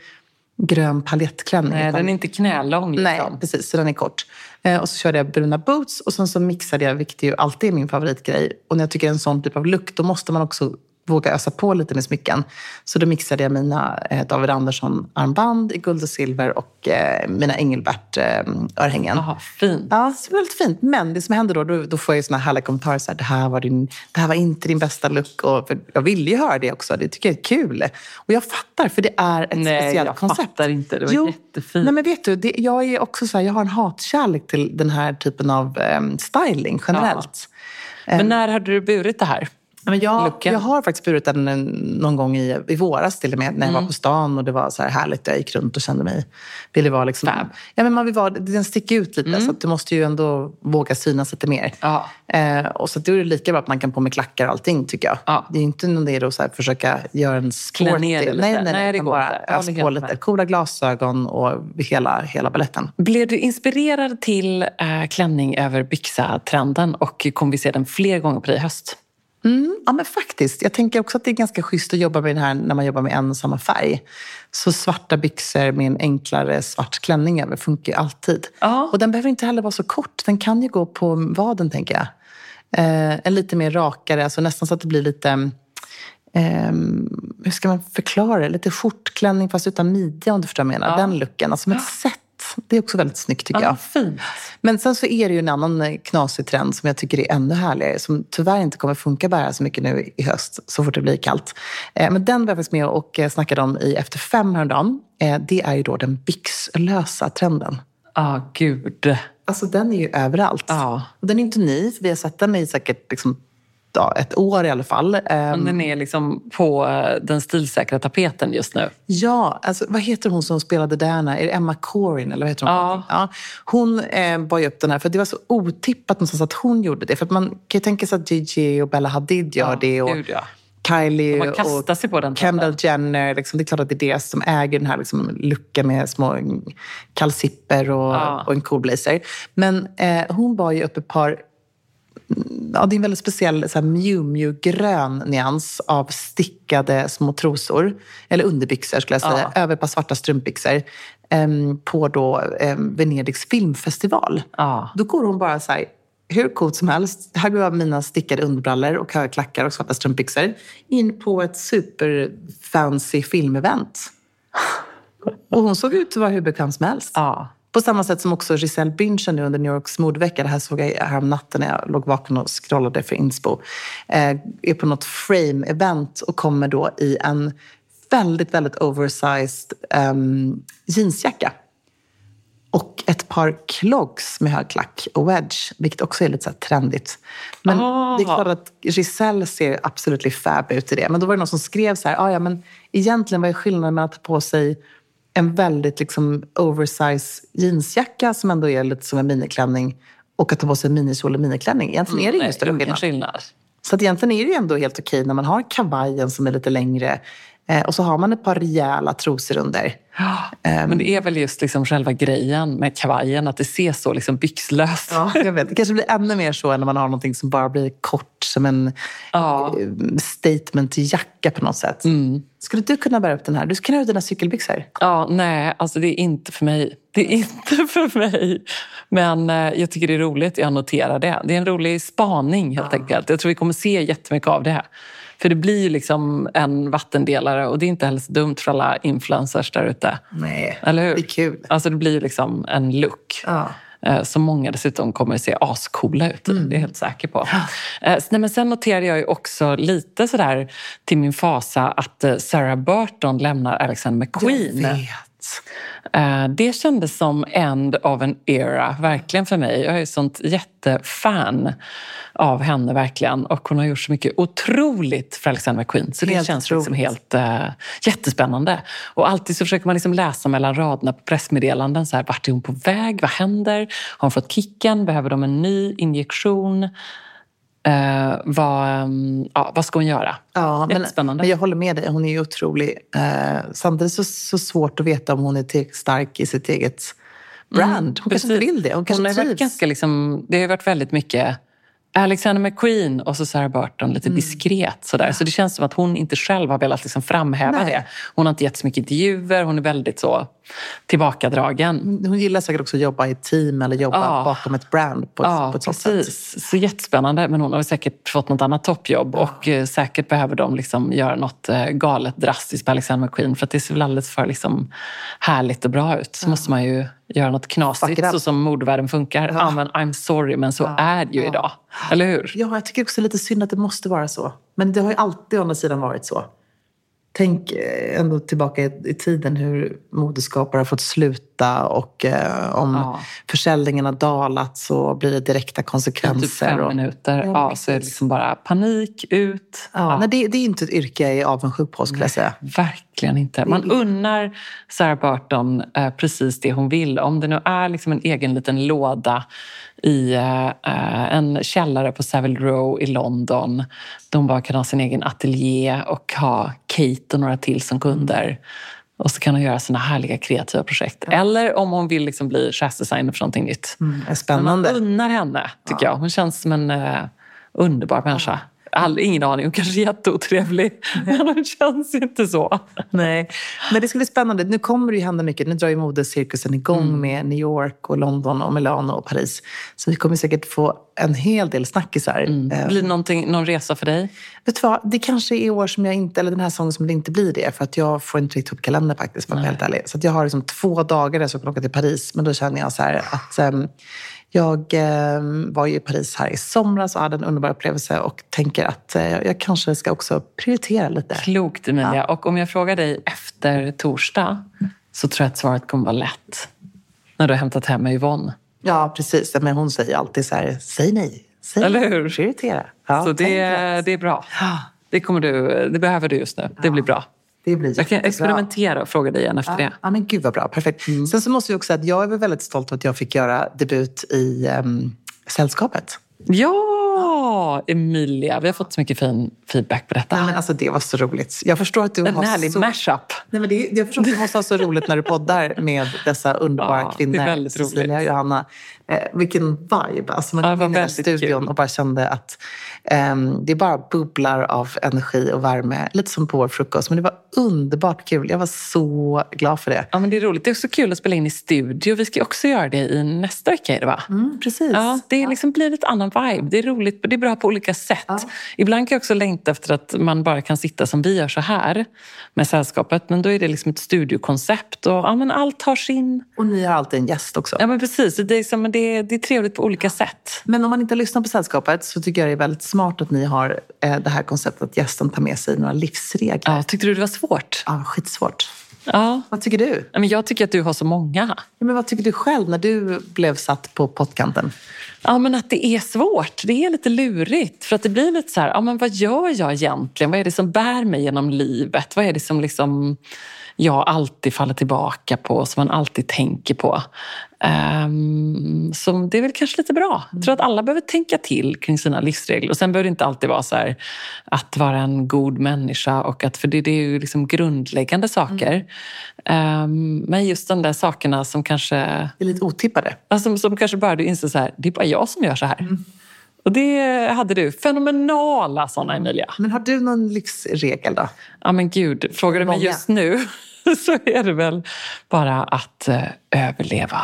grön palettklänning. Nej, utan- den är inte knälång. Liksom. Nej, precis. Så den är kort. Eh, och så körde jag bruna boots och sen så mixade jag, vilket ju alltid är min favoritgrej. Och när jag tycker en sån typ av look, då måste man också våga ösa på lite med smycken. Så då mixade jag mina eh, David Andersson-armband i guld och silver och eh, mina Engelbert-örhängen. Jaha, fint. Ja, så väldigt fint. Men det som hände då, då, då får jag ju såna här härliga kommentarer. Så här, det, här var din, det här var inte din bästa look. Och, jag ville ju höra det också. Det tycker jag är kul. Och jag fattar, för det är ett Nej, speciellt jag koncept. fattar inte. Det var jättefint. Nej, men vet du, det, jag är också så här, jag har en hatkärlek till den här typen av em, styling generellt. Men när hade du burit det här? Men jag, jag har faktiskt burit den en- någon gång i, i våras till och med, när jag Mm. var på stan och det var så här härligt. Jag gick runt och kände mig, ville vara liksom... Fab. Ja, men man vill vara, den sticker ut lite så att du måste ju ändå våga synas lite mer. Ja. Eh, och så då är det lika bra att man kan på med klackar och allting tycker jag. Ja. Det är ju inte någon idé att så här försöka göra en sporty... Lite. Nej, nej, nej, Nej, det går bara ös på lite. Coola glasögon och hela, hela baletten. Blev du inspirerad till äh, klänning över byxa-trenden och kommer vi se den fler gånger på dig i höst? Mm, ja, men faktiskt. Jag tänker också att det är ganska schysst att jobba med den här när man jobbar med en och samma färg. Så svarta byxor med en enklare svart klänning över funkar ju alltid. Ja. Och den behöver inte heller vara så kort. Den kan ju gå på vaden, tänker jag. Eh, en lite mer rakare, alltså nästan så att det blir lite... ehm, hur ska man förklara det? Lite skjortklänning fast utan midja om du förstår vad jag menar. Ja. Den looken. Alltså som ett set Det är också väldigt snyggt tycker Ja, jag. fint. Men sen så är det ju en annan knasig trend som jag tycker är ännu härligare, som tyvärr inte kommer funka bära så mycket nu i höst, så fort det blir kallt. Eh, Men den var jag faktiskt med och eh, snackade om i Efter fem häromdagen. Eh, Det är ju då den byxlösa trenden. Ja, gud. Alltså den är ju överallt. Ja. Och den är inte ny, för vi har sett den i säkert liksom, ja, ett år i alla fall. Men Ehm, den är liksom på eh, den stilsäkra tapeten just nu. Ja, alltså, vad heter hon som spelade Diana? Är det Emma Corrin? Eller vad heter hon? Ja. ja. Hon eh, bar ju upp den här, för det var så otippat någonstans att hon gjorde det. För att man kan ju tänka sig att Gigi och Bella Hadid gör Ja, det. Och gud, ja. Kylie och sig på den Kendall Jenner. Liksom, det är klart att det är det som äger den här liksom, luckan med små kalsipper och, Ja. och en cool blazer. Men eh, hon bar ju upp ett par Ja, det är en väldigt speciell så här, Miu Miu-grön nyans av stickade små trosor, eller underbyxor skulle jag säga, Ja. över ett par svarta strumpbyxor em, på då, em, Venedigs filmfestival. Ja. Då går hon bara så här, hur coolt som helst. Här går jag mina stickade underbrallor och höga klackar och svarta strumpbyxor in på ett superfancy filmevent. Och hon såg ut att vara hur bekväm som helst. Ja. På samma sätt som också Giselle Bündchen nu under New Yorks modevecka, det här såg jag härom natten när jag låg vaken och scrollade för inspo, eh, är på något frame-event och kommer då i en väldigt, väldigt oversized um, jeansjacka. Och ett par clogs med hög klack och wedge, vilket också är lite så trendigt. Men Ah. det är klart att Giselle ser absolut fab ut i det. Men då var det någon som skrev så här, ah, ja men egentligen vad är skillnaden mellan att ta på sig en väldigt liksom oversize jeansjacka som ändå är lite som en miniklänning och att ta på sig en minikjol och miniklänning. Egentligen är det ingen Nej, större ingen skillnad. skillnad. Så att egentligen är det ju ändå helt okej när man har kavajen som är lite längre och så har man ett par rejäla trosor under. Ehm. Men det är väl just liksom själva grejen med kavajen, att det ser så liksom byxlöst Ja, jag vet. Det kanske blir ännu mer så än när man har någonting som bara blir kort som en Ja. eh, statement-jacka på något sätt. Skulle du kunna bära upp den här? Du kan ha dina cykelbyxor. Ja, nej, alltså det är inte för mig. Det är inte för mig. Men eh, jag tycker det är roligt, jag noterar det. Det är en rolig spaning helt enkelt. Jag tror vi kommer se jättemycket av det här. För det blir ju liksom en vattendelare och det är inte heller så dumt för alla influencers där ute. Nej, Eller hur? det är kul. Alltså det blir ju liksom en look. Ja. eh, Som många dessutom kommer att se ascoola ut i. Det är jag helt säker på. Eh, s- nej, men sen noterade jag ju också lite sådär till min fasa att eh, Sarah Burton lämnar Alexander McQueen. Eh, Det kändes som end of an era, verkligen för mig. Jag är ett sånt jättefan av henne verkligen. Och hon har gjort så mycket otroligt för Alexander McQueen. Så det Helt känns liksom helt uh, jättespännande. Och alltid så försöker man liksom läsa mellan raderna på pressmeddelanden. Så här, vart är hon på väg? Vad händer? Har hon fått kicken? Behöver de en ny injektion? Eh, vad, um, ja, vad ska hon göra? Ja, men, Jättespännande. men jag håller med dig. Hon är ju otrolig. Eh, samtidigt så, så svårt att veta om hon är tillräckligt stark i sitt eget brand. Hon kanske inte vill det. Hon kanske hon har varit trivs. ganska liksom, det har varit väldigt mycket Alexander McQueen och så Sarah Burton Mm. lite diskret. Sådär. Så det känns som att hon inte själv har velat liksom framhäva Nej. det. Hon har inte gett så mycket intervjuer, hon är väldigt så tillbakadragen. Hon gillar säkert också att jobba i ett team eller jobba Ja. bakom ett brand på Ja, på ett sånt sätt. precis. Så jättespännande. Men hon har säkert fått något annat toppjobb och eh, säkert behöver de liksom göra något eh, galet drastiskt på Alexander McQueen för att det ser väl alldeles för liksom härligt och bra ut. Så måste man ju göra något knasigt så som modevärlden funkar. Ja. men I'm sorry, men så är det ju idag. Eller hur? Ja, jag tycker också lite synd att det måste vara så. Men det har ju alltid å andra sidan varit så. Tänk eh, ändå tillbaka i, i tiden hur modeskapare har fått sluta och eh, om Ja. försäljningen har dalat så blir det direkta Typ konsekvenser. fem och, minuter. Ja, Ja, så är det liksom bara panik, ut. ja, Nej, det, det är inte ett yrke jag är avundsjuk på skulle jag säga. Verkligen inte. Man unnar Sarah Burton eh, precis det hon vill. Om det nu är liksom en egen liten låda i eh, en källare på Savile Row i London hon bara kan ha sin egen ateljé och ha Kate och några till som kunder. Och så kan hon göra sina härliga kreativa projekt. Eller om hon vill liksom bli chefsdesigner för någonting nytt. Mm, är Men spännande. man unnar henne, tycker jag. Hon känns som en eh, underbar människa. All, ingen aning, hon kanske är jätteotrevlig. Men hon känns inte så. Nej, men det ska bli spännande. Nu kommer det ju hända mycket. Nu drar ju modecirkusen igång Mm. med New York och London och Milano och Paris. Så vi kommer säkert få en hel del snackisar. Eh, Blir det någon resa för dig? Vet du vad? Det kanske är i år som jag inte, eller den här säsongen som det inte blir det. För att jag får inte riktigt ihop kalendern faktiskt, för att vara helt ärlig. Så jag har liksom två dagar där jag ska åka till Paris. Men då känner jag så här att ehm, jag ehm, var ju i Paris här i somras och hade en underbar upplevelse. Och tänker att eh, jag kanske ska också prioritera lite. Klokt Emilia. Och om jag frågar dig efter torsdag så tror jag att svaret kommer vara lätt. När du har hämtat hem Yvonne. Ja, precis. Men hon säger alltid så här, säg nej. Säg Eller hur? Prioritera. Ja, så det, det är bra. Det, kommer du, det behöver du just nu. Det blir bra. Det blir Jag kan experimentera och fråga dig igen efter det. Ja, men gud vad bra. Perfekt. Sen så måste jag också säga att jag är väl väldigt stolt att jag fick göra debut i um, Sällskapet. Ja, Emilia. Vi har fått så mycket fin feedback på detta. Nej, men alltså, det var så roligt. Jag förstår att du en har härlig så... mashup. Nej, men det, jag förstår att du måste ha så roligt när du poddar med dessa underbara Ja, det är kvinnor. väldigt Cecilia roligt. och Johanna. Eh, vilken vibe. Alltså, man Ja, kom in i studion kul. och bara kände att det bara bubblar av energi och värme. Lite som på vår frukost. Men det var underbart kul. Jag var så glad för det. Ja, men det är roligt. Det är också kul att spela in i studio. Vi ska också göra det i nästa vecka. Är det, va? Mm, precis. Ja, det liksom blir ett annan vibe. Det är roligt, det är bra på olika sätt. Ibland kan jag också längta efter att man bara kan sitta som vi gör så här med sällskapet. Men då är det liksom ett studiokoncept och ja, men allt har sin... Och ni har alltid en gäst också. Ja, men precis. Det är, liksom, det, är, det är trevligt på olika sätt. Men om man inte lyssnar på Sällskapet så tycker jag det är väldigt smart att ni har eh, det här konceptet att gästen tar med sig några livsregler. Ja, tyckte du det var svårt? Ja, skitsvårt. Ja. Vad tycker du? Men jag tycker att du har så många. Ja, men vad tycker du själv när du blev satt på pottkanten? Ja, men att det är svårt. Det är lite lurigt. För att det blir lite så här, ja, men vad gör jag egentligen? Vad är det som bär mig genom livet? Vad är det som liksom jag alltid faller tillbaka på, som man alltid tänker på? Um, så det är väl kanske lite bra. Jag tror att alla behöver tänka till kring sina livsregler. Och sen behöver det inte alltid vara så här att vara en god människa. Och att, för det, det är ju liksom grundläggande saker. Ehm, men just de där sakerna som kanske Det är lite otippade. Alltså, som kanske bara du inser så här, det är bara jag som gör så här. Och det hade du. Fenomenala sådana, Emilia. Men har du någon livsregel då? Ja men gud, frågar du mig just nu så är det väl bara att eh, överleva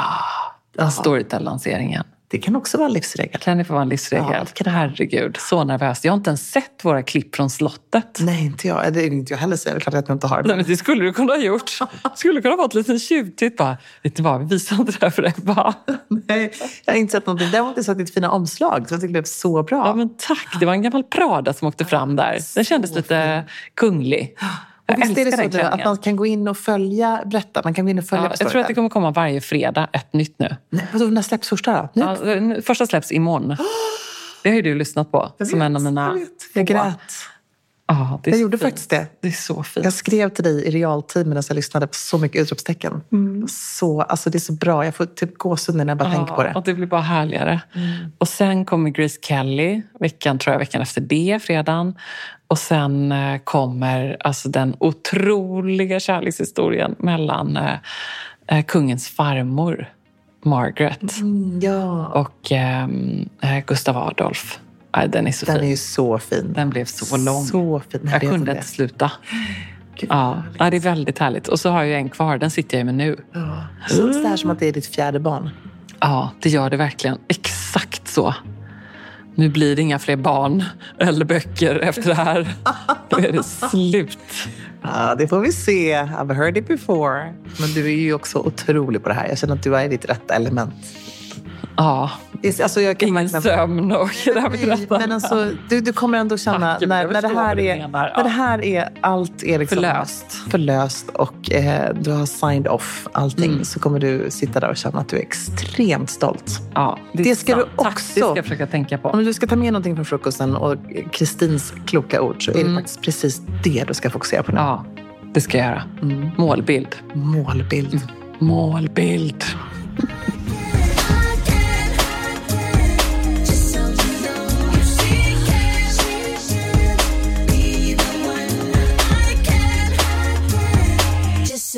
Storytel-lanseringen. Det kan också vara en livsregel. Kan det få vara en livsregel? Ja, det det. Herregud, så nervös. Jag har inte ens sett våra klipp från slottet. Nej, inte jag. Det är inte jag heller, så det är klart att jag inte har. Nej, men det skulle du kunna ha gjort. Skulle kunna ha fått en liten tjuvtitt. Bara, vet du vad, vi visar inte det här för dig. Bara, Nej, jag har inte sett någonting. Däremot har jag sett ditt fina omslag. Så jag tycker det blev så bra. Ja, men tack. Det var en gammal Prada som åkte fram där. Den kändes lite kunglig. Och visst är det så den att- man kan gå in och följa, berätta, man kan gå in och följa Ja, jag tror att det kommer komma varje fredag ett nytt nu. Nej, vadå, när släpps första då? Ja, första släpps imorgon. Det har ju du lyssnat på. Jag som vet, en av mina... Jag, vet. jag grät. Ja, det är Jag gjorde fint. faktiskt det. Det är så fint. Jag skrev till dig i realtid medan jag lyssnade på så mycket utropstecken. Så, alltså det är så bra. Jag får typ gåshud när jag bara tänker på det. Och det blir bara härligare. Och sen kommer Grace Kelly, veckan, tror jag, veckan efter det, fredagen. Och sen eh, kommer alltså den otroliga kärlekshistorien mellan eh, eh, kungens farmor, Margaret, Mm, ja, och ehm, eh, Gustav Adolf. Den är så den är fin. ju så fin. Den blev så lång. Så fin. jag kunde inte sluta. Gud, Ja. ja, det är väldigt härligt. Och så har jag en kvar, den sitter jag med nu. Ja. Känns det här som att det är ditt fjärde barn? Ja, det gör det verkligen. Exakt så. Nu blir det inga fler barn eller böcker efter det här. Då är det slut. Ja, det får vi se. I've heard it before. Men du är ju också otrolig på det här. Jag känner att du är i ditt rätta element. Ja, Det är- Alltså, jag kan ingen sömn och det Nej. Men alltså, du, du kommer ändå känna, Tack, när, när, det här du är, menar, när det här är, allt är liksom Förlöst. förlöst och eh, du har signed off allting Mm. så kommer du sitta där och känna att du är extremt stolt. Ja, är Det ska du sant. Tack, också. Det ska jag försöka tänka på. Om du ska ta med någonting från frukosten och Kristins kloka ord så är det Mm. faktiskt precis det du ska fokusera på nu. Ja, det ska jag göra. Mm. Målbild. Målbild. Målbild.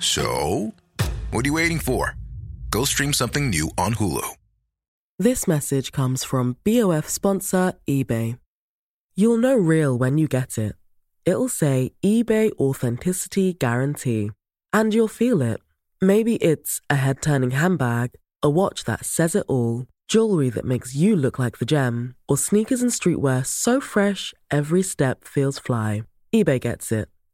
So, what are you waiting for? Go stream something new on Hulu. This message comes from BOF sponsor eBay. You'll know real when you get it. It'll say eBay Authenticity Guarantee. And you'll feel it. Maybe it's a head turning handbag, a watch that says it all, jewelry that makes you look like the gem, or sneakers and streetwear so fresh every step feels fly. eBay gets it.